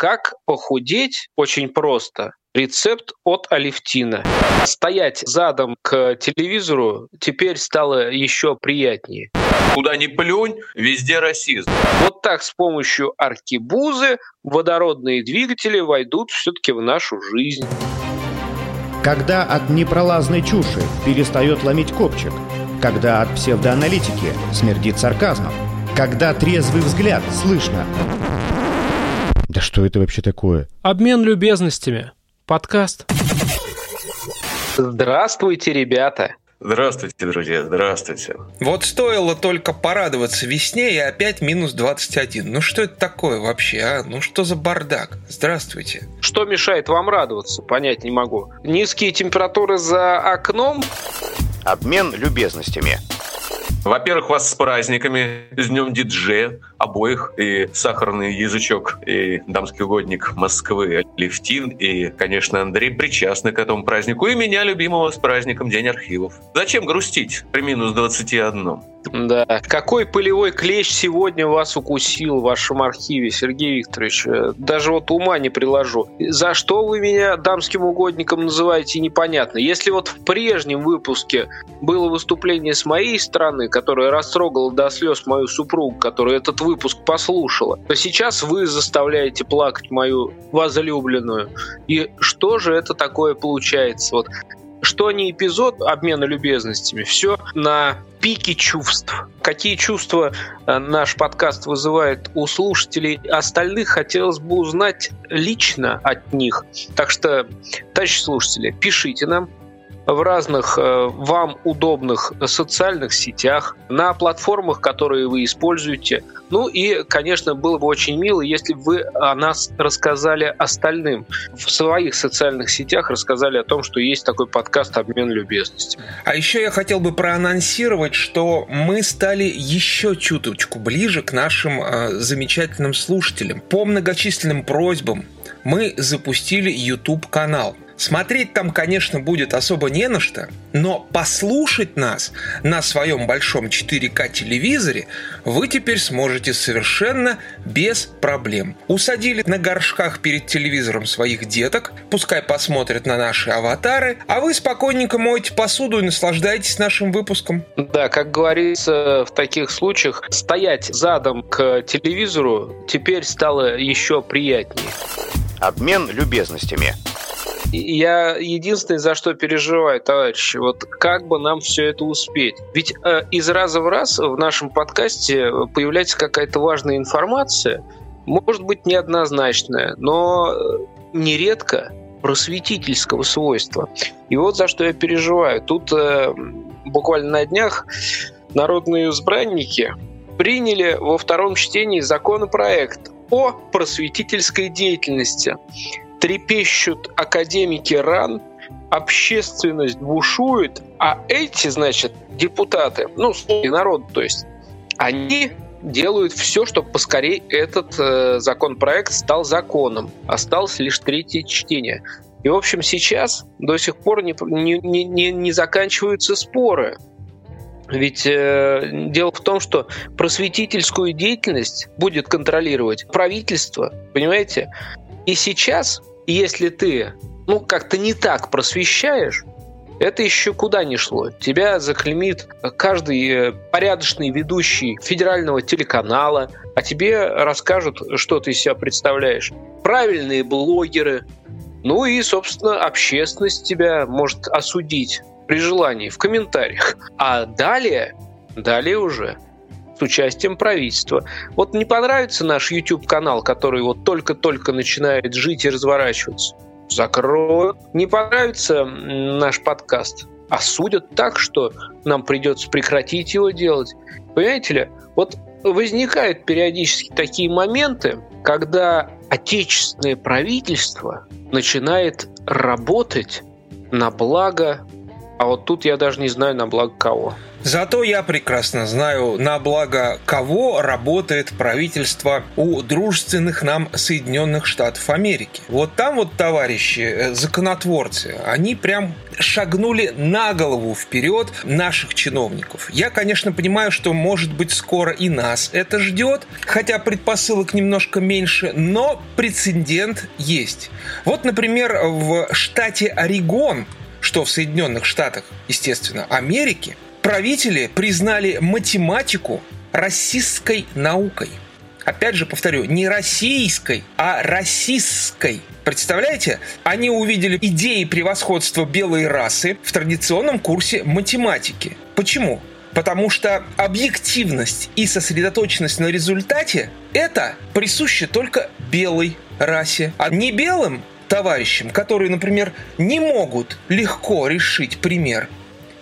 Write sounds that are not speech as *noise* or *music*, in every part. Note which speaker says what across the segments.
Speaker 1: Как похудеть? Очень просто. Рецепт от Алевтина. Стоять задом к телевизору теперь стало еще приятнее.
Speaker 2: Куда ни плюнь, везде расизм.
Speaker 1: Вот так с помощью аркибузы водородные двигатели войдут все-таки в нашу жизнь.
Speaker 3: Когда от непролазной чуши перестает ломить копчик, когда от псевдоаналитики смердит сарказмом, когда трезвый взгляд слышно. Да что это вообще такое?
Speaker 4: Обмен любезностями. Подкаст.
Speaker 1: Здравствуйте, ребята.
Speaker 2: Здравствуйте, друзья, здравствуйте.
Speaker 5: Вот стоило только порадоваться весне, и опять минус 21. Ну что это такое вообще, а? Ну что за бардак? Здравствуйте.
Speaker 1: Что мешает вам радоваться? Понять не могу. Низкие температуры за окном?
Speaker 3: Обмен любезностями.
Speaker 2: Во-первых, вас с праздниками, с Днем Диджея обоих, и сахарный язычок, и дамский угодник Москвы Левтин, и, конечно, Андрей причастны к этому празднику, и меня, любимого, с праздником День архивов. Зачем грустить при минус 21?
Speaker 1: Да. Какой пылевой клещ сегодня вас укусил в вашем архиве, Сергей Викторович? Даже вот ума не приложу. За что вы меня дамским угодником называете, непонятно. Если вот в прежнем выпуске было выступление с моей стороны, которое растрогало до слез мою супругу, которая этот выпуск послушала, то сейчас вы заставляете плакать мою возлюбленную. И что же это такое получается? Вот что не эпизод обмена любезностями, все на пике чувств. Какие чувства э, наш подкаст вызывает у слушателей остальных, хотелось бы узнать лично от них. Так что, товарищи слушатели, пишите нам, в разных э, вам удобных социальных сетях, на платформах, которые вы используете. Ну и, конечно, было бы очень мило, если бы вы о нас рассказали остальным. В своих социальных сетях рассказали о том, что есть такой подкаст «Обмен любезностями».
Speaker 5: А еще я хотел бы проанонсировать, что мы стали еще чуточку ближе к нашим э, замечательным слушателям. По многочисленным просьбам мы запустили YouTube-канал – Смотреть там, конечно, будет особо не на что, но послушать нас на своем большом 4К телевизоре вы теперь сможете совершенно без проблем. Усадили на горшках перед телевизором своих деток, пускай посмотрят на наши аватары, а вы спокойненько моете посуду и наслаждаетесь нашим выпуском.
Speaker 1: Да, как говорится в таких случаях, стоять задом к телевизору теперь стало еще приятнее.
Speaker 3: Обмен любезностями
Speaker 1: я единственное, за что переживаю, товарищи, вот как бы нам все это успеть. Ведь э, из раза в раз в нашем подкасте появляется какая-то важная информация, может быть неоднозначная, но э, нередко просветительского свойства. И вот за что я переживаю. Тут э, буквально на днях народные избранники приняли во втором чтении законопроект о просветительской деятельности трепещут академики РАН, общественность бушует, а эти, значит, депутаты, ну, народ, то есть, они делают все, чтобы поскорее этот э, законопроект стал законом. Осталось лишь третье чтение. И, в общем, сейчас до сих пор не, не, не, не заканчиваются споры. Ведь э, дело в том, что просветительскую деятельность будет контролировать правительство, понимаете? И сейчас если ты, ну, как-то не так просвещаешь, это еще куда ни шло. Тебя заклемит каждый э, порядочный ведущий федерального телеканала, а тебе расскажут, что ты из себя представляешь. Правильные блогеры. Ну и, собственно, общественность тебя может осудить при желании в комментариях. А далее, далее уже с участием правительства. Вот не понравится наш YouTube-канал, который вот только-только начинает жить и разворачиваться, закроют. Не понравится наш подкаст, осудят так, что нам придется прекратить его делать. Понимаете ли, вот возникают периодически такие моменты, когда отечественное правительство начинает работать на благо А вот тут я даже не знаю на благо кого.
Speaker 5: Зато я прекрасно знаю, на благо кого работает правительство у дружественных нам Соединенных Штатов Америки. Вот там вот товарищи, э, законотворцы, они прям шагнули на голову вперед наших чиновников. Я, конечно, понимаю, что, может быть, скоро и нас это ждет, хотя предпосылок немножко меньше, но прецедент есть. Вот, например, в штате Орегон, что в Соединенных Штатах, естественно, Америки, правители признали математику расистской наукой. Опять же, повторю, не российской, а расистской. Представляете? Они увидели идеи превосходства белой расы в традиционном курсе математики. Почему? Потому что объективность и сосредоточенность на результате – это присуще только белой расе. А не белым товарищам, которые, например, не могут легко решить пример,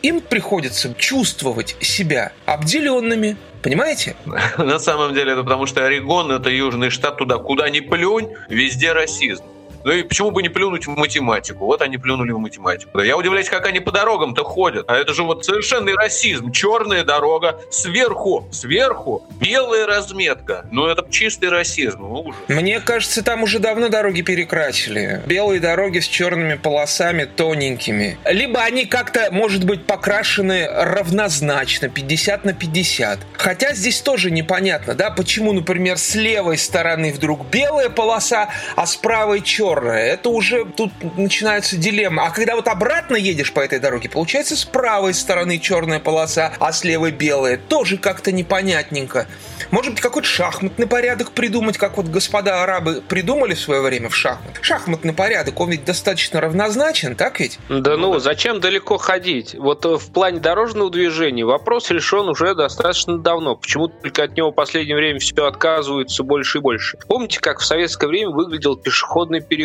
Speaker 5: им приходится чувствовать себя обделенными, Понимаете? *laughs*
Speaker 2: На самом деле это потому, что Орегон это южный штат, туда куда ни плюнь, везде расизм. Ну и почему бы не плюнуть в математику? Вот они плюнули в математику. Я удивляюсь, как они по дорогам-то ходят. А это же вот совершенный расизм. Черная дорога, сверху, сверху белая разметка. Ну это чистый расизм. Ну, ужас.
Speaker 5: Мне кажется, там уже давно дороги перекрасили. Белые дороги с черными полосами тоненькими. Либо они как-то, может быть, покрашены равнозначно, 50 на 50. Хотя здесь тоже непонятно, да, почему, например, с левой стороны вдруг белая полоса, а с правой черная черное. Это уже тут начинается дилемма. А когда вот обратно едешь по этой дороге, получается с правой стороны черная полоса, а с левой белая. Тоже как-то непонятненько. Может быть, какой-то шахматный порядок придумать, как вот господа арабы придумали в свое время в шахмат. Шахматный порядок, он ведь достаточно равнозначен, так ведь?
Speaker 1: Да ну, зачем далеко ходить? Вот э, в плане дорожного движения вопрос решен уже достаточно давно. Почему только от него в последнее время все отказываются больше и больше? Помните, как в советское время выглядел пешеходный переход?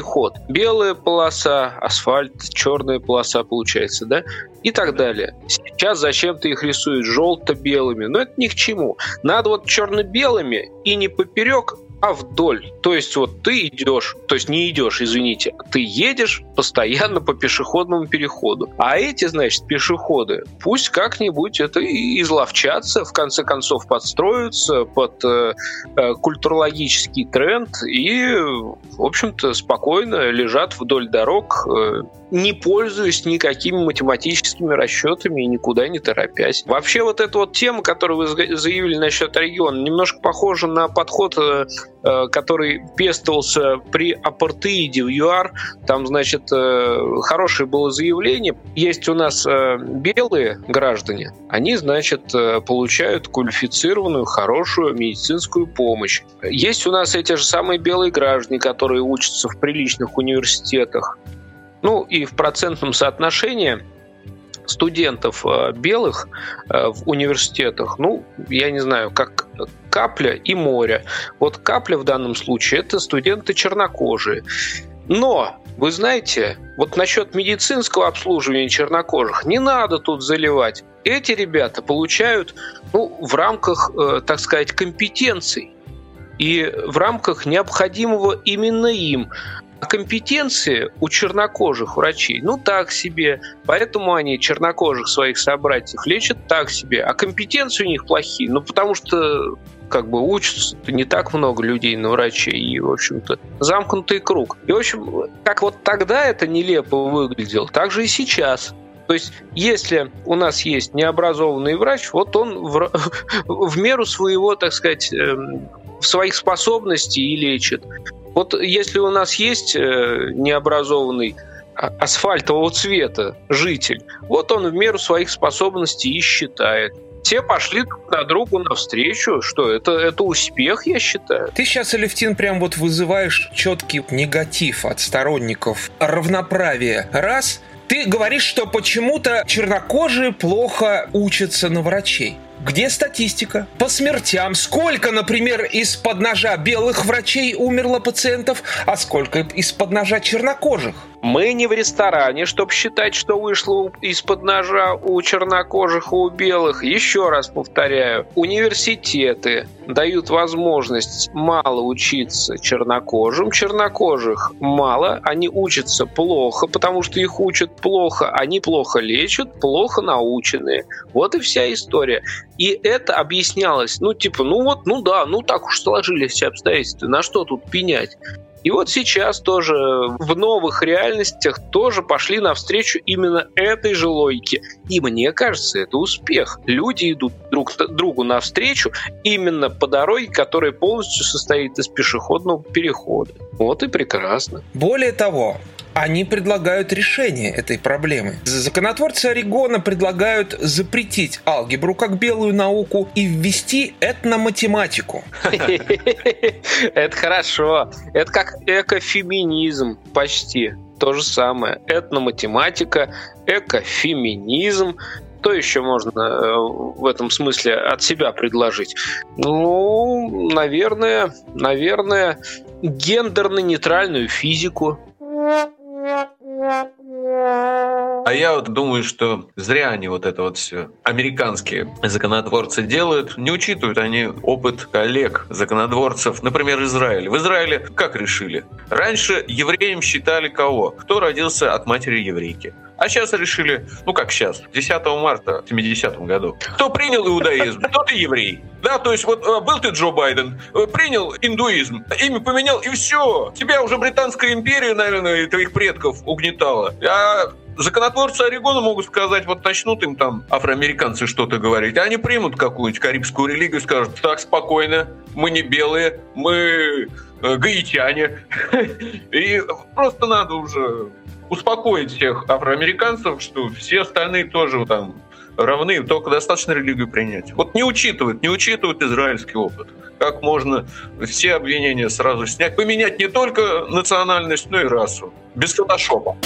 Speaker 1: Белая полоса, асфальт, черная полоса получается, да? И так далее. Сейчас зачем-то их рисуют желто-белыми, но это ни к чему. Надо вот черно-белыми и не поперек, а вдоль. То есть вот ты идешь, то есть не идешь, извините, ты едешь постоянно по пешеходному переходу. А эти, значит, пешеходы, пусть как-нибудь это изловчатся, в конце концов подстроятся под э, э, культурологический тренд и, в общем-то, спокойно лежат вдоль дорог, э, не пользуясь никакими математическими расчетами и никуда не торопясь. Вообще вот эта вот тема, которую вы заявили насчет региона, немножко похожа на подход э, который пестовался при апартеиде в ЮАР. Там, значит, э, хорошее было заявление. Есть у нас э, белые граждане, они, значит, получают квалифицированную, хорошую медицинскую помощь. Есть у нас эти же самые белые граждане, которые учатся в приличных университетах. Ну и в процентном соотношении студентов белых в университетах, ну, я не знаю, как капля и море. Вот капля в данном случае это студенты чернокожие. Но вы знаете, вот насчет медицинского обслуживания чернокожих не надо тут заливать. Эти ребята получают ну, в рамках, э, так сказать, компетенций и в рамках необходимого именно им. Компетенции у чернокожих врачей, ну так себе, поэтому они чернокожих своих собратьев лечат так себе, а компетенции у них плохие, ну потому что как бы учатся не так много людей на врачей, и, в общем-то, замкнутый круг. И, в общем, как вот тогда это нелепо выглядело, так же и сейчас. То есть, если у нас есть необразованный врач, вот он в, *laughs* в меру своего, так сказать, эм, своих способностей и лечит. Вот если у нас есть э, необразованный а, асфальтового цвета житель, вот он в меру своих способностей и считает те пошли друг на другу навстречу. Что, это, это успех, я считаю.
Speaker 5: Ты сейчас, Алевтин, прям вот вызываешь четкий негатив от сторонников равноправия. Раз, ты говоришь, что почему-то чернокожие плохо учатся на врачей. Где статистика? По смертям. Сколько, например, из-под ножа белых врачей умерло пациентов, а сколько из-под ножа чернокожих?
Speaker 1: Мы не в ресторане, чтобы считать, что вышло из-под ножа у чернокожих и у белых. Еще раз повторяю, университеты дают возможность мало учиться чернокожим. Чернокожих мало, они учатся плохо, потому что их учат плохо, они плохо лечат, плохо наученные. Вот и вся история. И это объяснялось, ну, типа, ну вот, ну да, ну так уж сложились все обстоятельства, на что тут пенять? И вот сейчас тоже в новых реальностях тоже пошли навстречу именно этой же логике. И мне кажется, это успех. Люди идут друг другу навстречу именно по дороге, которая полностью состоит из пешеходного перехода. Вот и прекрасно.
Speaker 5: Более того, они предлагают решение этой проблемы. Законотворцы Орегона предлагают запретить алгебру как белую науку и ввести этноматематику. *laughs*
Speaker 1: Это хорошо. Это как экофеминизм почти. То же самое. Этноматематика, экофеминизм. Что еще можно э, в этом смысле от себя предложить? Ну, наверное, наверное, гендерно-нейтральную физику. Yeah, yeah, yeah.
Speaker 2: А я вот думаю, что зря они вот это вот все американские законотворцы делают. Не учитывают они опыт коллег законотворцев, например, Израиль. В Израиле как решили? Раньше евреем считали кого? Кто родился от матери еврейки. А сейчас решили, ну как сейчас, 10 марта в 70 году. Кто принял иудаизм, тот и еврей. Да, то есть вот э, был ты Джо Байден, э, принял индуизм, имя поменял, и все. Тебя уже Британская империя, наверное, твоих предков угнетала. А законотворцы Орегона могут сказать, вот начнут им там афроамериканцы что-то говорить, а они примут какую-нибудь карибскую религию и скажут, так, спокойно, мы не белые, мы э, гаитяне. *laughs* И просто надо уже успокоить всех афроамериканцев, что все остальные тоже там равны, только достаточно религию принять. Вот не учитывают, не учитывают израильский опыт. Как можно все обвинения сразу снять, поменять не только национальность, но и расу. Без фотошопа.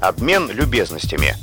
Speaker 3: Обмен любезностями.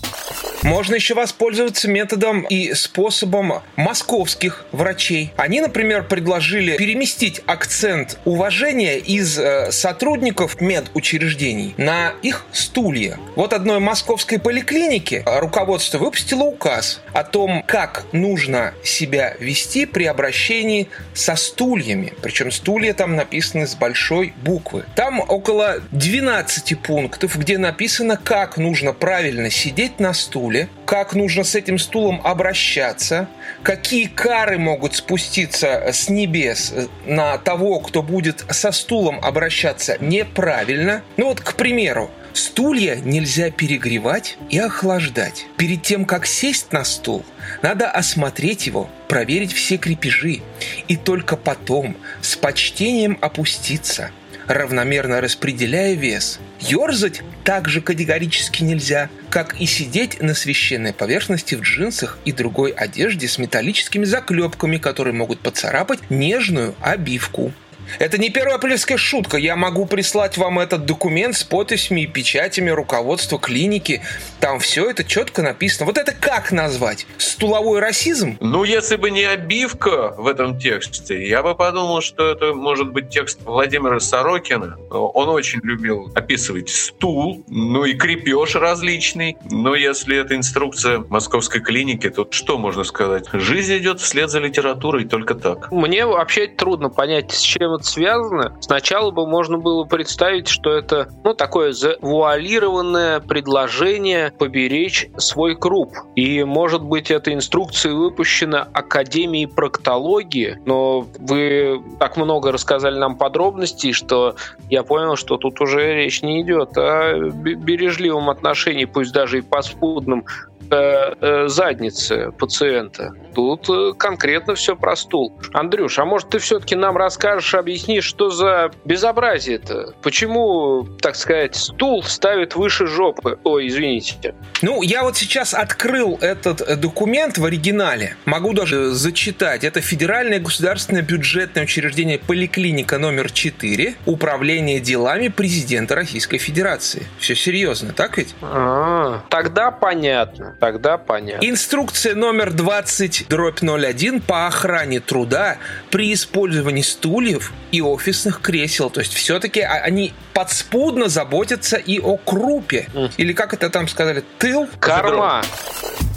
Speaker 5: Можно еще воспользоваться методом и способом московских врачей. Они, например, предложили переместить акцент уважения из э, сотрудников медучреждений на их стулья. Вот одной московской поликлинике руководство выпустило указ о том, как нужно себя вести при обращении со стульями. Причем стулья там написаны с большой буквы. Там около 12 пунктов, где написано, как нужно правильно сидеть на стуле, как нужно с этим стулом обращаться, какие кары могут спуститься с небес на того, кто будет со стулом обращаться неправильно. Ну вот, к примеру, Стулья нельзя перегревать и охлаждать. Перед тем, как сесть на стул, надо осмотреть его, проверить все крепежи и только потом с почтением опуститься – равномерно распределяя вес. Ёрзать также категорически нельзя, как и сидеть на священной поверхности в джинсах и другой одежде с металлическими заклепками, которые могут поцарапать нежную обивку. Это не первоапрельская шутка. Я могу прислать вам этот документ с подписями и печатями руководства клиники. Там все это четко написано. Вот это как назвать? Стуловой расизм?
Speaker 2: Ну, если бы не обивка в этом тексте, я бы подумал, что это может быть текст Владимира Сорокина. Он очень любил описывать стул, ну и крепеж различный. Но если это инструкция московской клиники, то что можно сказать? Жизнь идет вслед за литературой только так.
Speaker 1: Мне вообще трудно понять, с чем это связано, сначала бы можно было представить, что это ну, такое завуалированное предложение поберечь свой круп. И, может быть, эта инструкция выпущена Академией проктологии, но вы так много рассказали нам подробностей, что я понял, что тут уже речь не идет о бережливом отношении, пусть даже и подспудном, Э, э, задницы пациента. Тут э, конкретно все про стул. Андрюш, а может ты все-таки нам расскажешь, объяснишь, что за безобразие это? Почему, так сказать, стул ставит выше жопы? Ой, извините.
Speaker 5: Ну, я вот сейчас открыл этот документ в оригинале. Могу даже зачитать. Это Федеральное государственное бюджетное учреждение Поликлиника номер 4 Управление делами президента Российской Федерации. Все серьезно, так ведь?
Speaker 1: А, тогда понятно. Тогда понятно.
Speaker 5: Инструкция номер 20 10 дробь 01 по охране труда при использовании стульев и офисных кресел. То есть все-таки они подспудно заботятся и о крупе. Или как это там сказали? Тыл?
Speaker 1: Карма.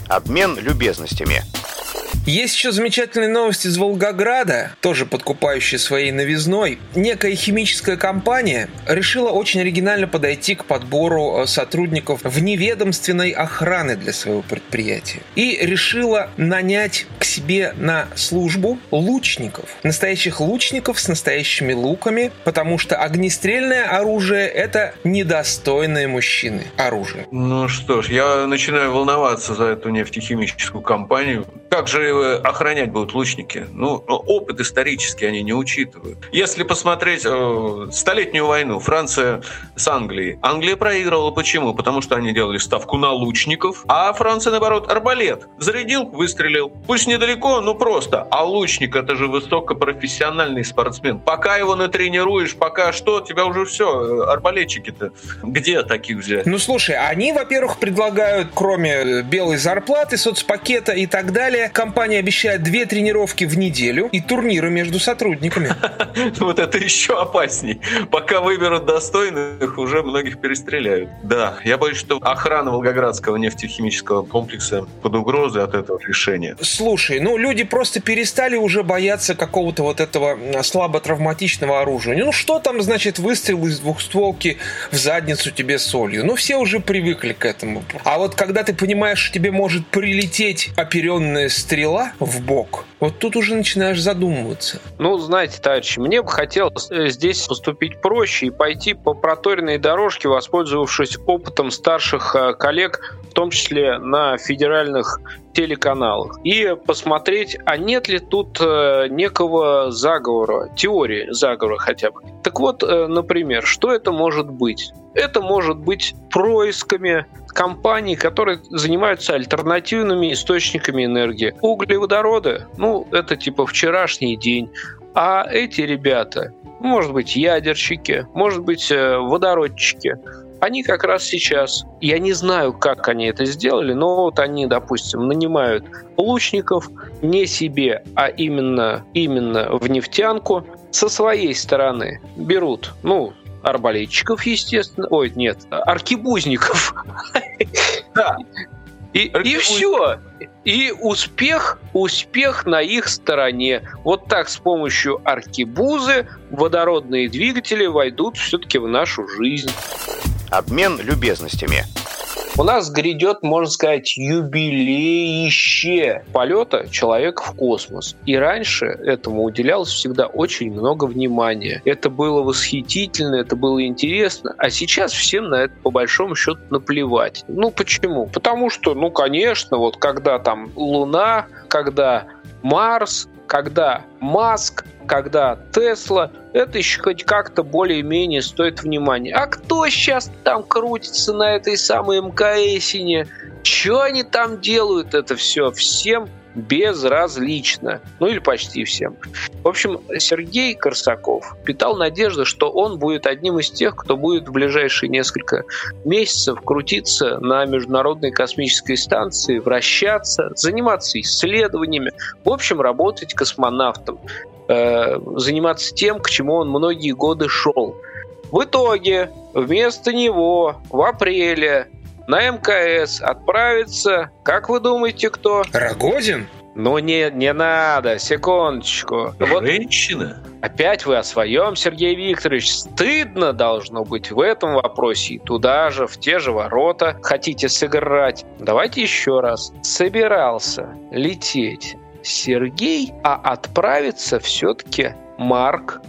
Speaker 3: Обмен любезностями.
Speaker 5: Есть еще замечательные новости из Волгограда, тоже подкупающие своей новизной. Некая химическая компания решила очень оригинально подойти к подбору э, сотрудников вневедомственной охраны для своего предприятия. И решила нанять к себе на службу лучников. Настоящих лучников с настоящими луками, потому что огнестрельное оружие – это недостойное мужчины оружие.
Speaker 2: Ну что ж, я начинаю волноваться за эту нефтехимическую компанию. Как же охранять будут лучники? Ну, опыт исторический они не учитывают. Если посмотреть э, Столетнюю войну, Франция с Англией. Англия проигрывала почему? Потому что они делали ставку на лучников, а Франция, наоборот, арбалет. Зарядил, выстрелил. Пусть недалеко, но просто. А лучник – это же высокопрофессиональный спортсмен. Пока его натренируешь, пока что, тебя уже все, арбалетчики-то. Где таких взять?
Speaker 5: Ну, слушай, они, во-первых, предлагают, кроме белой зарплаты, соцпакета и так далее, компания компания обещает две тренировки в неделю и турниры между сотрудниками. *laughs*
Speaker 2: Вот это еще опасней. Пока выберут достойных, уже многих перестреляют. Да, я боюсь, что охрана Волгоградского нефтехимического комплекса под угрозой от этого решения.
Speaker 5: Слушай, ну люди просто перестали уже бояться какого-то вот этого слабо травматичного оружия. Ну что там, значит, выстрел из двухстволки в задницу тебе солью? Ну все уже привыкли к этому. А вот когда ты понимаешь, что тебе может прилететь оперенная стрела, стрела в бок, вот тут уже начинаешь задумываться.
Speaker 1: Ну, знаете, товарищи, мне бы хотелось э, здесь поступить проще и пойти по проторенной дорожке, воспользовавшись опытом старших э, коллег, в том числе на федеральных телеканалах, и посмотреть, а нет ли тут э, некого заговора, теории заговора хотя бы. Так вот, например, что это может быть? Это может быть происками компаний, которые занимаются альтернативными источниками энергии. Углеводороды, ну, это типа вчерашний день. А эти ребята, может быть, ядерщики, может быть, э, водородчики, они как раз сейчас, я не знаю, как они это сделали, но вот они, допустим, нанимают лучников не себе, а именно, именно в нефтянку, со своей стороны берут, ну, арбалетчиков, естественно. Ой, нет, аркибузников. И, и все. И успех, успех на их стороне. Вот так с помощью аркибузы водородные двигатели войдут все-таки в нашу жизнь.
Speaker 3: Обмен любезностями.
Speaker 1: У нас грядет, можно сказать, юбилейище полета человека в космос. И раньше этому уделялось всегда очень много внимания. Это было восхитительно, это было интересно. А сейчас всем на это по большому счету наплевать. Ну почему? Потому что, ну конечно, вот когда там Луна, когда Марс, когда Маск, когда Тесла, это еще хоть как-то более-менее стоит внимания. А кто сейчас там крутится на этой самой МКСине? Что они там делают это все? Всем безразлично. Ну или почти всем. В общем, Сергей Корсаков питал надежду, что он будет одним из тех, кто будет в ближайшие несколько месяцев крутиться на Международной космической станции, вращаться, заниматься исследованиями, в общем, работать космонавтом, э, заниматься тем, к чему он многие годы шел. В итоге вместо него в апреле на МКС отправится, как вы думаете, кто?
Speaker 5: Рогозин?
Speaker 1: Ну не, не надо, секундочку.
Speaker 2: Женщина?
Speaker 1: Вот опять вы о своем, Сергей Викторович. Стыдно должно быть в этом вопросе. И туда же, в те же ворота хотите сыграть. Давайте еще раз. Собирался лететь Сергей, а отправиться все-таки Марк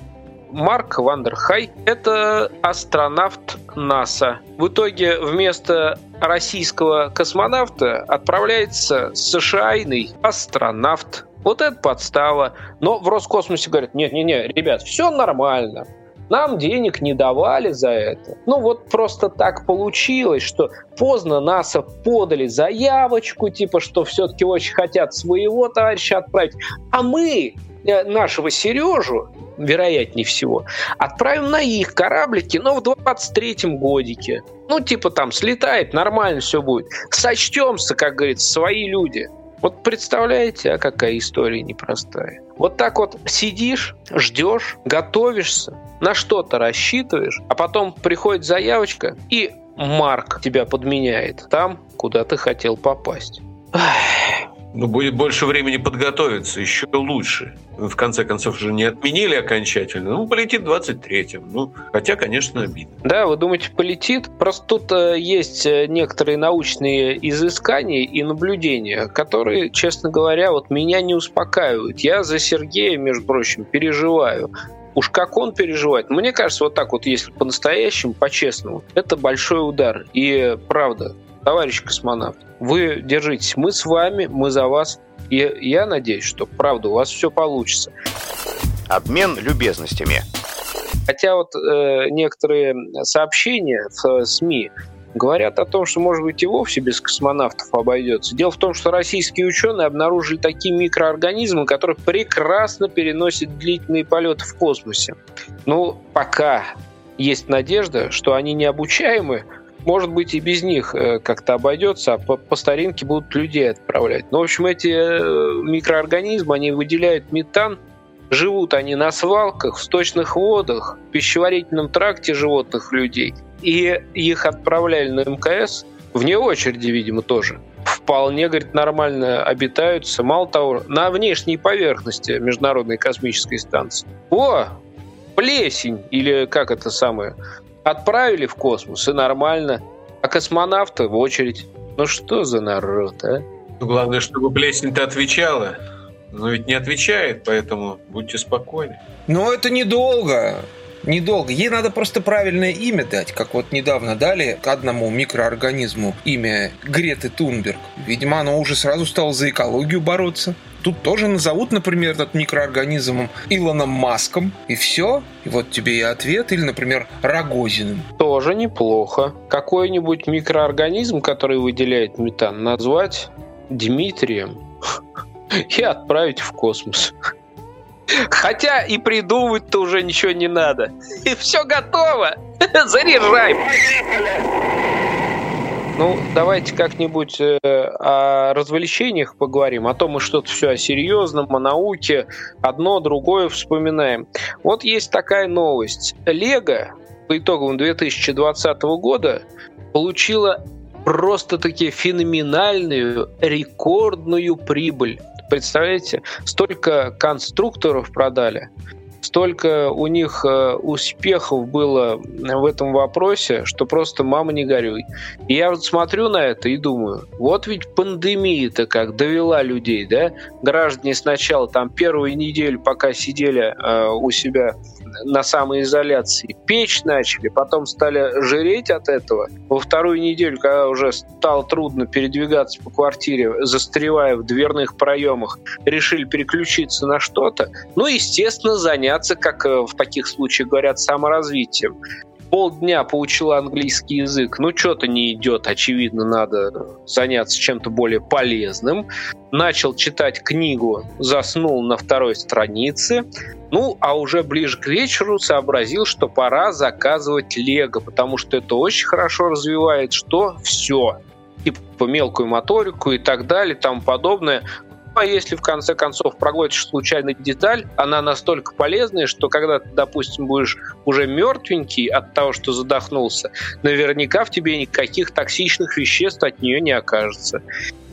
Speaker 1: Марк Вандерхай – это астронавт НАСА. В итоге вместо российского космонавта отправляется США-ный астронавт. Вот это подстава. Но в Роскосмосе говорят, нет-не-не, ребят, все нормально. Нам денег не давали за это. Ну вот просто так получилось, что поздно НАСА подали заявочку, типа, что все-таки очень хотят своего товарища отправить. А мы нашего Сережу вероятнее всего, отправим на их кораблики, но в 23-м годике. Ну, типа там слетает, нормально все будет. Сочтемся, как говорится, свои люди. Вот представляете, а какая история непростая. Вот так вот сидишь, ждешь, готовишься, на что-то рассчитываешь, а потом приходит заявочка, и Марк тебя подменяет там, куда ты хотел попасть.
Speaker 2: Ну, будет больше времени подготовиться, еще лучше. В конце концов же не отменили окончательно. Ну, полетит 23-м. Ну, хотя, конечно, обидно.
Speaker 1: Да, вы думаете, полетит? Просто тут э, есть э, некоторые научные изыскания и наблюдения, которые, честно говоря, вот меня не успокаивают. Я за Сергея, между прочим, переживаю. Уж как он переживает. Мне кажется, вот так вот, если по-настоящему, по-честному, это большой удар. И правда, товарищ космонавт, вы держитесь, мы с вами, мы за вас. И я надеюсь, что правда у вас все получится.
Speaker 3: Обмен любезностями.
Speaker 1: Хотя вот э, некоторые сообщения в э, СМИ говорят о том, что, может быть, и вовсе без космонавтов обойдется. Дело в том, что российские ученые обнаружили такие микроорганизмы, которые прекрасно переносят длительные полеты в космосе. Ну, пока есть надежда, что они необучаемы, может быть, и без них э, как-то обойдется, а по, по старинке будут людей отправлять. Но, в общем, эти э, микроорганизмы, они выделяют метан, живут они на свалках, в сточных водах, в пищеварительном тракте животных людей. И их отправляли на МКС, вне очереди, видимо, тоже. Вполне, говорит, нормально обитаются. Мало того, на внешней поверхности Международной космической станции. О, плесень, или как это самое, Отправили в космос, и нормально. А космонавты в очередь. Ну что за народ, а?
Speaker 2: Ну, главное, чтобы плесень-то отвечала. Но ведь не отвечает, поэтому будьте спокойны.
Speaker 5: Но это недолго. Недолго. Ей надо просто правильное имя дать, как вот недавно дали к одному микроорганизму имя Греты Тунберг. Видимо, оно уже сразу стало за экологию бороться. Тут тоже назовут, например, этот микроорганизм Илоном Маском, и все. И вот тебе и ответ. Или, например, Рогозиным.
Speaker 1: Тоже неплохо. Какой-нибудь микроорганизм, который выделяет метан, назвать Дмитрием *laughs* и отправить в космос. Хотя и придумывать-то уже ничего не надо. И все готово. *laughs* Заряжай. Ну, давайте как-нибудь э, о развлечениях поговорим, о том, мы что-то все о серьезном, о науке, одно, другое вспоминаем. Вот есть такая новость. Лего по итогам 2020 года получила просто-таки феноменальную, рекордную прибыль. Представляете, столько конструкторов продали, столько у них э, успехов было в этом вопросе, что просто мама не горюй. И я вот смотрю на это и думаю, вот ведь пандемия-то как довела людей, да? Граждане сначала там первую неделю, пока сидели э, у себя на самоизоляции, печь начали, потом стали жиреть от этого. Во вторую неделю, когда уже стало трудно передвигаться по квартире, застревая в дверных проемах, решили переключиться на что-то. Ну, естественно, заняться, как э, в таких случаях говорят, саморазвитием полдня поучила английский язык, ну что-то не идет, очевидно, надо заняться чем-то более полезным. Начал читать книгу, заснул на второй странице. Ну, а уже ближе к вечеру сообразил, что пора заказывать лего, потому что это очень хорошо развивает что? Все типа мелкую моторику и так далее, тому подобное а если в конце концов проглотишь случайно деталь, она настолько полезная, что когда ты, допустим, будешь уже мертвенький от того, что задохнулся, наверняка в тебе никаких токсичных веществ от нее не окажется.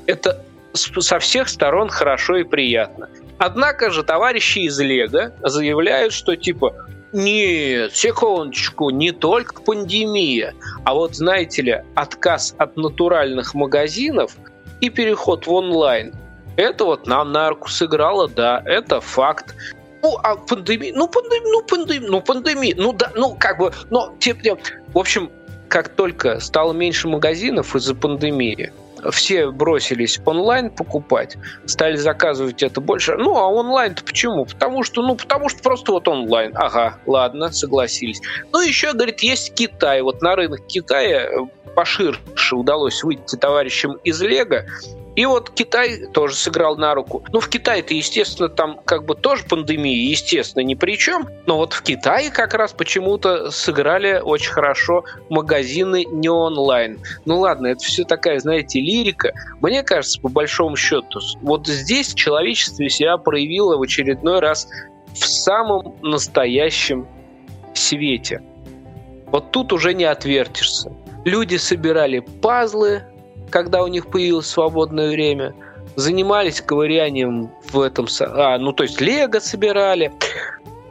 Speaker 1: Это со всех сторон хорошо и приятно. Однако же товарищи из Лего заявляют, что типа нет, секундочку, не только пандемия, а вот, знаете ли, отказ от натуральных магазинов и переход в онлайн – это вот нам на руку сыграло, да, это факт. Ну, а пандемия, ну, пандемия, ну, пандемия, ну, пандемия, ну, да, ну, как бы, но, типа, в общем, как только стало меньше магазинов из-за пандемии, все бросились онлайн покупать, стали заказывать это больше. Ну, а онлайн-то почему? Потому что, ну, потому что просто вот онлайн. Ага, ладно, согласились. Ну, еще, говорит, есть Китай. Вот на рынок Китая поширше удалось выйти товарищам из Лего И вот Китай тоже сыграл на руку. Ну, в Китае-то, естественно, там как бы тоже пандемия, естественно, ни при чем. Но вот в Китае как раз почему-то сыграли очень хорошо магазины не онлайн. Ну ладно, это все такая, знаете, лирика. Мне кажется, по большому счету, вот здесь человечество себя проявило в очередной раз в самом настоящем свете. Вот тут уже не отвертишься. Люди собирали пазлы, когда у них появилось свободное время, занимались ковырянием в этом... А, ну, то есть лего собирали,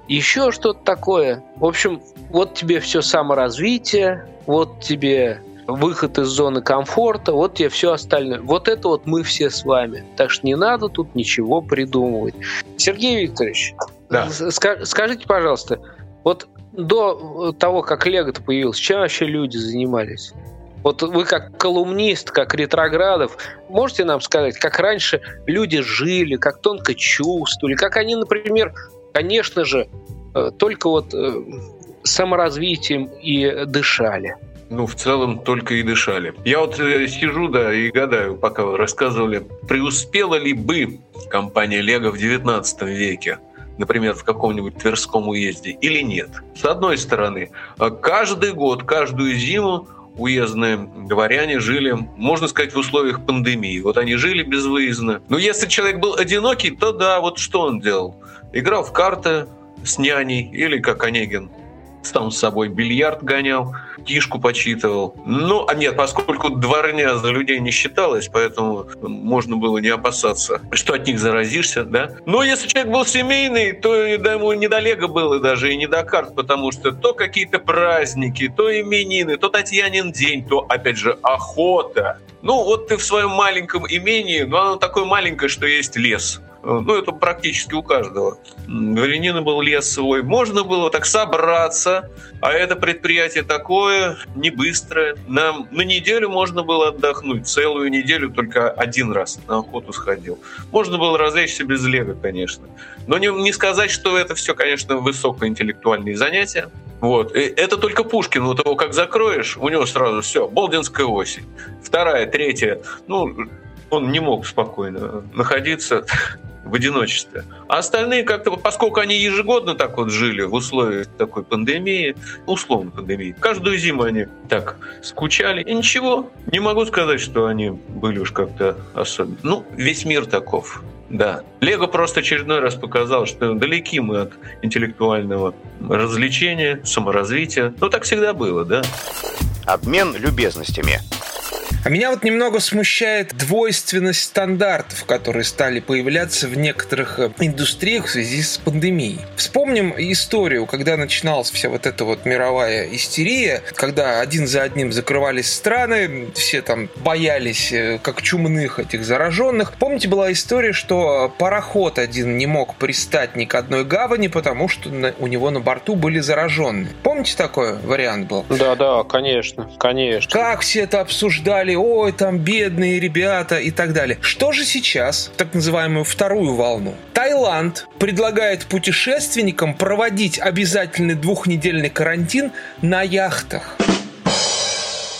Speaker 1: еще что-то такое. В общем, вот тебе все саморазвитие, вот тебе выход из зоны комфорта, вот тебе все остальное. Вот это вот мы все с вами. Так что не надо тут ничего придумывать. Сергей Викторович, да. скажите, пожалуйста, вот до того, как Лего-то появился, чем вообще люди занимались? Вот вы как колумнист, как ретроградов, можете нам сказать, как раньше люди жили, как тонко чувствовали, как они, например, конечно же, э, только вот э, саморазвитием и дышали?
Speaker 2: Ну, в целом, только и дышали. Я вот э, сижу, да, и гадаю, пока вы рассказывали, преуспела ли бы компания Лего в 19 веке? например, в каком-нибудь Тверском уезде, или нет. С одной стороны, каждый год, каждую зиму уездные дворяне жили, можно сказать, в условиях пандемии. Вот они жили безвыездно. Но если человек был одинокий, то да, вот что он делал? Играл в карты с няней или, как Онегин, сам с собой бильярд гонял, кишку почитывал. Ну, а нет, поскольку дворня за людей не считалась, поэтому можно было не опасаться, что от них заразишься, да. Но если человек был семейный, то ему не до лего было даже и не до карт, потому что то какие-то праздники, то именины, то Татьянин день, то, опять же, охота. Ну, вот ты в своем маленьком имении, но оно такое маленькое, что есть лес – ну, это практически у каждого. Дворянина был лес свой. Можно было так собраться, а это предприятие такое, не быстрое. На, на неделю можно было отдохнуть. Целую неделю только один раз на охоту сходил. Можно было развлечься без лего, конечно. Но не, не сказать, что это все, конечно, высокоинтеллектуальные занятия. Вот. И это только Пушкин. Вот его как закроешь, у него сразу все, Болдинская осень. Вторая, третья. Ну, он не мог спокойно находиться *laughs* в одиночестве. А остальные как-то, поскольку они ежегодно так вот жили в условиях такой пандемии, условно пандемии, каждую зиму они так скучали. И ничего, не могу сказать, что они были уж как-то особенно. Ну, весь мир таков. Да. Лего просто очередной раз показал, что далеки мы от интеллектуального развлечения, саморазвития. Ну, так всегда было, да.
Speaker 3: Обмен любезностями.
Speaker 5: А меня вот немного смущает двойственность стандартов, которые стали появляться в некоторых э, индустриях в связи с пандемией. Вспомним историю, когда начиналась вся вот эта вот мировая истерия, когда один за одним закрывались страны, все там боялись э, как чумных этих зараженных. Помните, была история, что пароход один не мог пристать ни к одной гавани, потому что у него на борту были зараженные. Помните такой вариант был?
Speaker 1: Да, да, конечно, конечно.
Speaker 5: Как все это обсуждали, ой, там бедные ребята и так далее. Что же сейчас, так называемую вторую волну? Таиланд предлагает путешественникам проводить обязательный двухнедельный карантин на яхтах.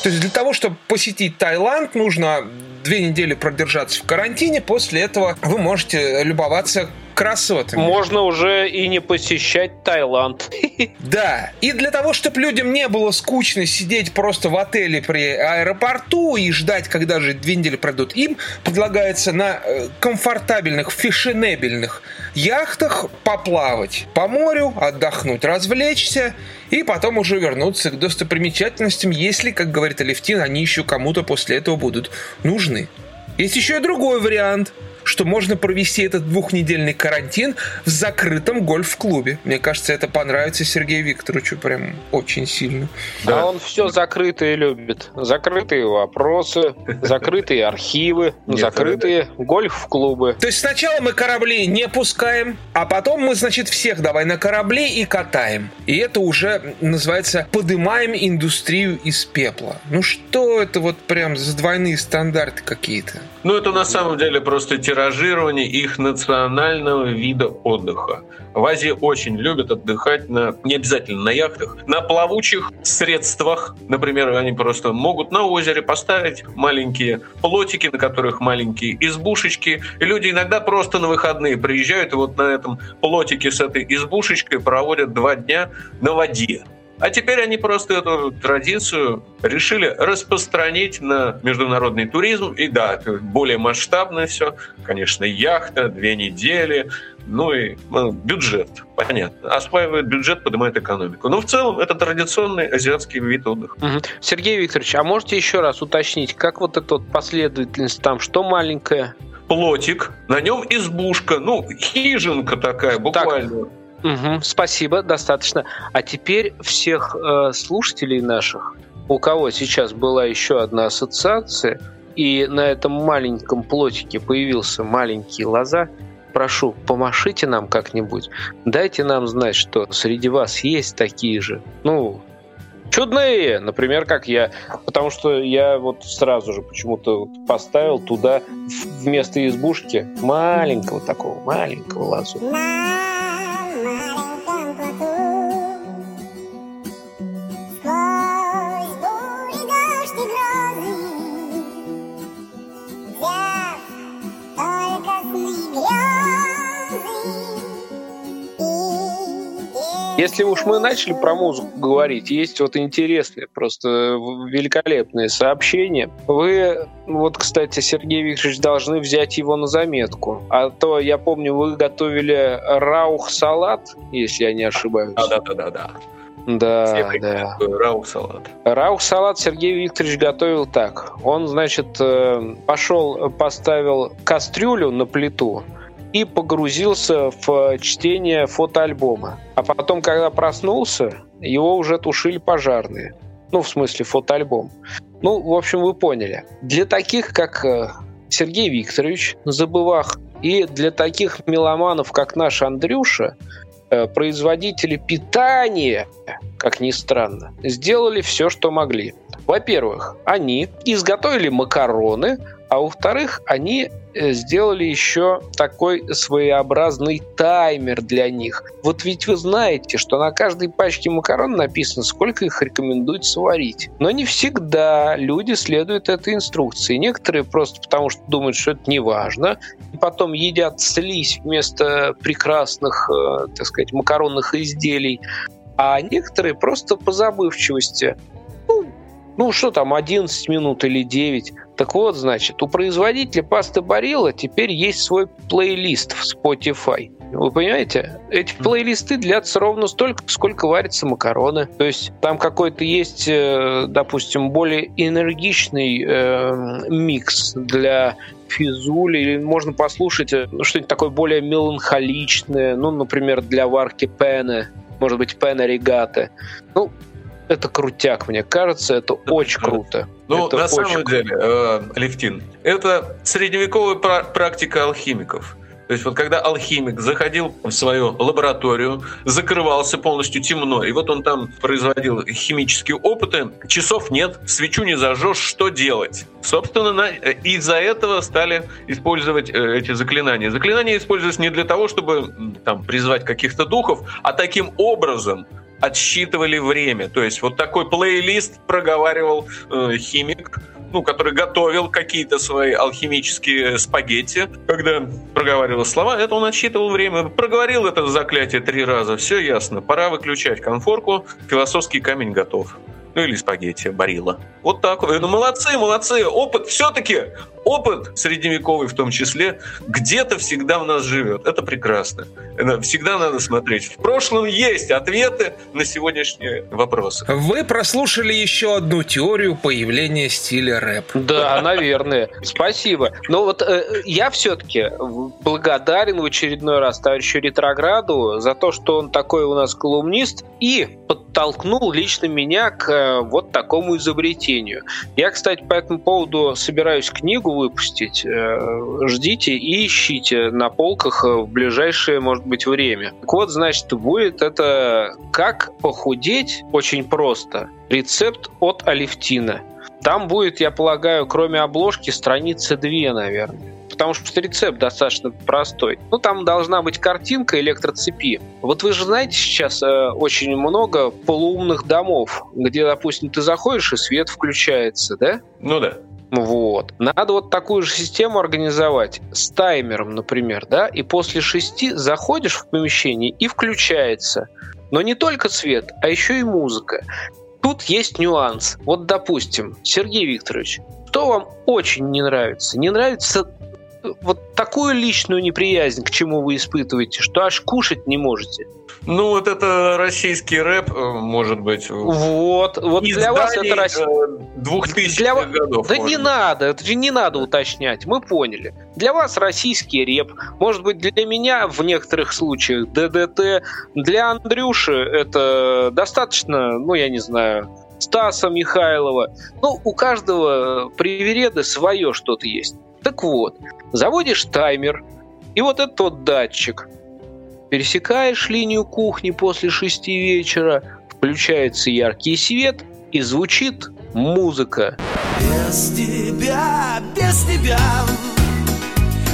Speaker 5: То есть для того, чтобы посетить Таиланд, нужно две недели продержаться в карантине. После этого вы можете любоваться красотами.
Speaker 1: Можно уже и не посещать Таиланд. *laughs*
Speaker 5: Да. И для того, чтобы людям не было скучно сидеть просто в отеле при аэропорту и ждать, когда же две недели пройдут, им предлагается на э, комфортабельных, фешенебельных яхтах поплавать по морю, отдохнуть, развлечься и потом уже вернуться к достопримечательностям, если, как говорит Алевтин, они еще кому-то после этого будут нужны. Есть еще и другой вариант – что можно провести этот двухнедельный карантин в закрытом гольф-клубе. Мне кажется, это понравится Сергею Викторовичу прям очень сильно.
Speaker 1: Да. А он все закрытые любит. Закрытые вопросы, закрытые архивы, *laughs* закрытые гольф-клубы.
Speaker 5: То есть сначала мы корабли не пускаем, а потом мы, значит, всех давай на корабли и катаем. И это уже называется подымаем индустрию из пепла. Ну что это вот прям за двойные стандарты какие-то?
Speaker 2: Ну это на самом деле просто те тиражирование их национального вида отдыха. В Азии очень любят отдыхать на, не обязательно на яхтах, на плавучих средствах. Например, они просто могут на озере поставить маленькие плотики, на которых маленькие избушечки. И люди иногда просто на выходные приезжают и вот на этом плотике с этой избушечкой проводят два дня на воде. А теперь они просто эту традицию решили распространить на международный туризм. И да, это более масштабное все. Конечно, яхта, две недели, ну и ну, бюджет, понятно. Осваивает бюджет, поднимает экономику. Но в целом это традиционный азиатский вид отдыха.
Speaker 1: Угу. Сергей Викторович, а можете еще раз уточнить, как вот эта вот последовательность там, что маленькое?
Speaker 2: Плотик, на нем избушка, ну, хижинка такая, буквально. Так.
Speaker 1: Угу, спасибо, достаточно. А теперь всех э, слушателей наших, у кого сейчас была еще одна ассоциация, и на этом маленьком плотике появился маленький лоза, прошу, помашите нам как-нибудь. Дайте нам знать, что среди вас есть такие же, ну, чудные, например, как я. Потому что я вот сразу же почему-то поставил туда вместо избушки маленького такого, маленького лазу. Если уж мы начали про музыку говорить, есть вот интересные, просто великолепные сообщения. Вы, вот, кстати, Сергей Викторович, должны взять его на заметку. А то, я помню, вы готовили раух-салат, если я не ошибаюсь.
Speaker 2: Да-да-да-да.
Speaker 1: Да, да.
Speaker 2: Раух-салат.
Speaker 1: Раух-салат Сергей Викторович готовил так. Он, значит, э, пошел, поставил кастрюлю на плиту, и погрузился в чтение фотоальбома. А потом, когда проснулся, его уже тушили пожарные. Ну, в смысле, фотоальбом. Ну, в общем, вы поняли. Для таких, как э, Сергей Викторович Забывах, и для таких меломанов, как наш Андрюша, э, производители питания, как ни странно, сделали все, что могли. Во-первых, они изготовили макароны, а во-вторых, они э, сделали еще такой своеобразный таймер для них. Вот ведь вы знаете, что на каждой пачке макарон написано, сколько их рекомендуют сварить. Но не всегда люди следуют этой инструкции. Некоторые просто потому, что думают, что это не важно, и потом едят слизь вместо прекрасных, э, так сказать, макаронных изделий. А некоторые просто по забывчивости. Ну, ну что там, 11 минут или 9. Так вот, значит, у производителя пасты Барилла теперь есть свой плейлист в Spotify. Вы понимаете? Эти плейлисты длятся ровно столько, сколько варятся макароны. То есть там какой-то есть, э, допустим, более энергичный э, микс для физули, или можно послушать э, ну, что-нибудь такое более меланхоличное, ну, например, для варки пены, может быть, пена регаты. Ну, это крутяк, мне кажется, это очень круто.
Speaker 2: Ну,
Speaker 1: это
Speaker 2: на самом круто. деле, э, Левтин, это средневековая практика алхимиков. То есть вот когда алхимик заходил в свою лабораторию, закрывался полностью темно, и вот он там производил химические опыты, часов нет, свечу не зажжешь, что делать? Собственно, из-за этого стали использовать э, эти заклинания. Заклинания используются не для того, чтобы там призвать каких-то духов, а таким образом отсчитывали время. То есть вот такой плейлист проговаривал э, химик, ну, который готовил какие-то свои алхимические спагетти, когда проговаривал слова, это он отсчитывал время. Проговорил это заклятие три раза, все ясно. Пора выключать конфорку, философский камень готов ну или спагетти, барила. Вот так. Ну, молодцы, молодцы. Опыт все-таки опыт средневековый в том числе где-то всегда в нас живет. Это прекрасно. Это всегда надо смотреть. В прошлом есть ответы на сегодняшние вопросы.
Speaker 5: Вы прослушали еще одну теорию появления стиля рэп.
Speaker 1: Да, наверное. Спасибо. Но вот э, я все-таки благодарен в очередной раз товарищу Ретрограду за то, что он такой у нас колумнист и подтолкнул лично меня к э, вот такому изобретению. Я, кстати, по этому поводу собираюсь книгу выпустить. Э, ждите и ищите на полках в ближайшее, может быть, время. Так вот, значит, будет это «Как похудеть?» Очень просто. Рецепт от Алевтина. Там будет, я полагаю, кроме обложки, страницы две, наверное потому что рецепт достаточно простой. Ну, там должна быть картинка электроцепи. Вот вы же знаете, сейчас э, очень много полуумных домов, где, допустим, ты заходишь, и свет включается, да?
Speaker 2: Ну да.
Speaker 1: Вот. Надо вот такую же систему организовать с таймером, например, да, и после шести заходишь в помещение и включается. Но не только свет, а еще и музыка. Тут есть нюанс. Вот, допустим, Сергей Викторович, что вам очень не нравится? Не нравится вот такую личную неприязнь, к чему вы испытываете, что аж кушать не можете.
Speaker 2: Ну, вот это российский рэп, э, может быть.
Speaker 1: Вот, вот для вас это
Speaker 2: российский. Э, двухтысячных
Speaker 1: для...
Speaker 2: годов.
Speaker 1: Да не надо, это же не надо уточнять, мы поняли. Для вас российский рэп, может быть, для меня в некоторых случаях ДДТ, для Андрюши это достаточно, ну, я не знаю, Стаса Михайлова. Ну, у каждого привереда свое что-то есть. Так вот, заводишь таймер, и вот этот вот датчик. Пересекаешь линию кухни после шести вечера, включается яркий свет, и звучит музыка. Без тебя, без тебя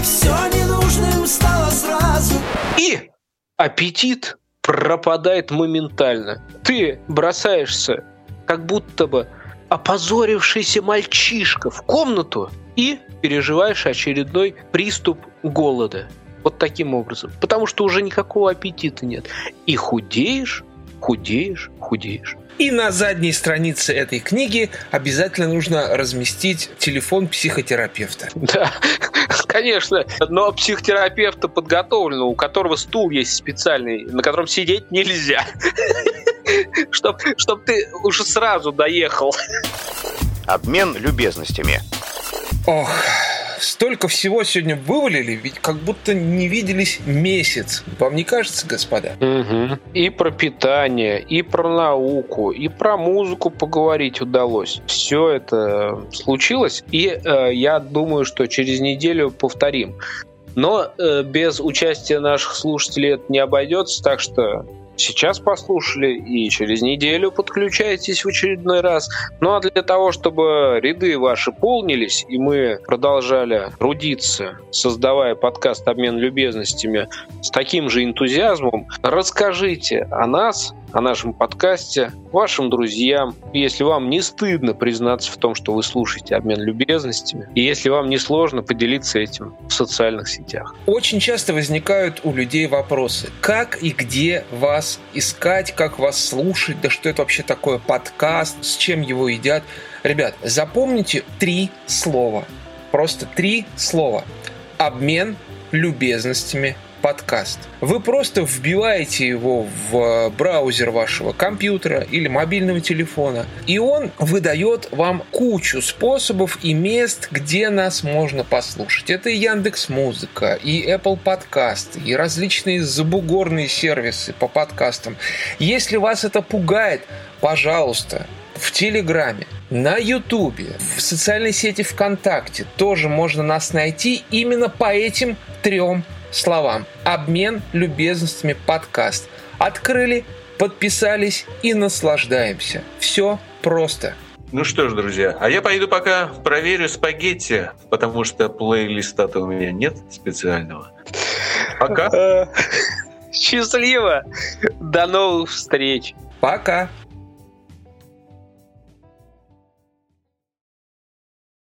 Speaker 1: все ненужным стало сразу. И аппетит пропадает моментально. Ты бросаешься, как будто бы опозорившийся мальчишка в комнату и переживаешь очередной приступ голода. Вот таким образом. Потому что уже никакого аппетита нет. И худеешь, худеешь, худеешь.
Speaker 5: И на задней странице этой книги обязательно нужно разместить телефон психотерапевта.
Speaker 1: Да, конечно. Но психотерапевта подготовленного, у которого стул есть специальный, на котором сидеть нельзя. Чтоб, чтоб ты уже сразу доехал.
Speaker 3: Обмен любезностями.
Speaker 5: Ох, столько всего сегодня вывалили, ведь как будто не виделись месяц. Вам не кажется, господа?
Speaker 1: Угу. И про питание, и про науку, и про музыку поговорить удалось. Все это случилось, и э, я думаю, что через неделю повторим. Но э, без участия наших слушателей это не обойдется, так что сейчас послушали и через неделю подключайтесь в очередной раз. Ну а для того, чтобы ряды ваши полнились, и мы продолжали трудиться, создавая подкаст «Обмен любезностями» с таким же энтузиазмом, расскажите о нас, о нашем подкасте вашим друзьям, если вам не стыдно признаться в том, что вы слушаете обмен любезностями, и если вам не сложно поделиться этим в социальных сетях.
Speaker 5: Очень часто возникают у людей вопросы, как и где вас искать, как вас слушать, да что это вообще такое подкаст, с чем его едят. Ребят, запомните три слова. Просто три слова. Обмен любезностями подкаст. Вы просто вбиваете его в браузер вашего компьютера или мобильного телефона, и он выдает вам кучу способов и мест, где нас можно послушать. Это и Яндекс Музыка, и Apple Подкасты, и различные забугорные сервисы по подкастам. Если вас это пугает, пожалуйста, в Телеграме, на Ютубе, в социальной сети ВКонтакте тоже можно нас найти именно по этим трем словам «Обмен любезностями подкаст». Открыли, подписались и наслаждаемся. Все просто.
Speaker 2: Ну что ж, друзья, а я пойду пока проверю спагетти, потому что плейлиста-то у меня нет специального. Пока. *laughs*
Speaker 1: Счастливо. До новых встреч.
Speaker 5: Пока.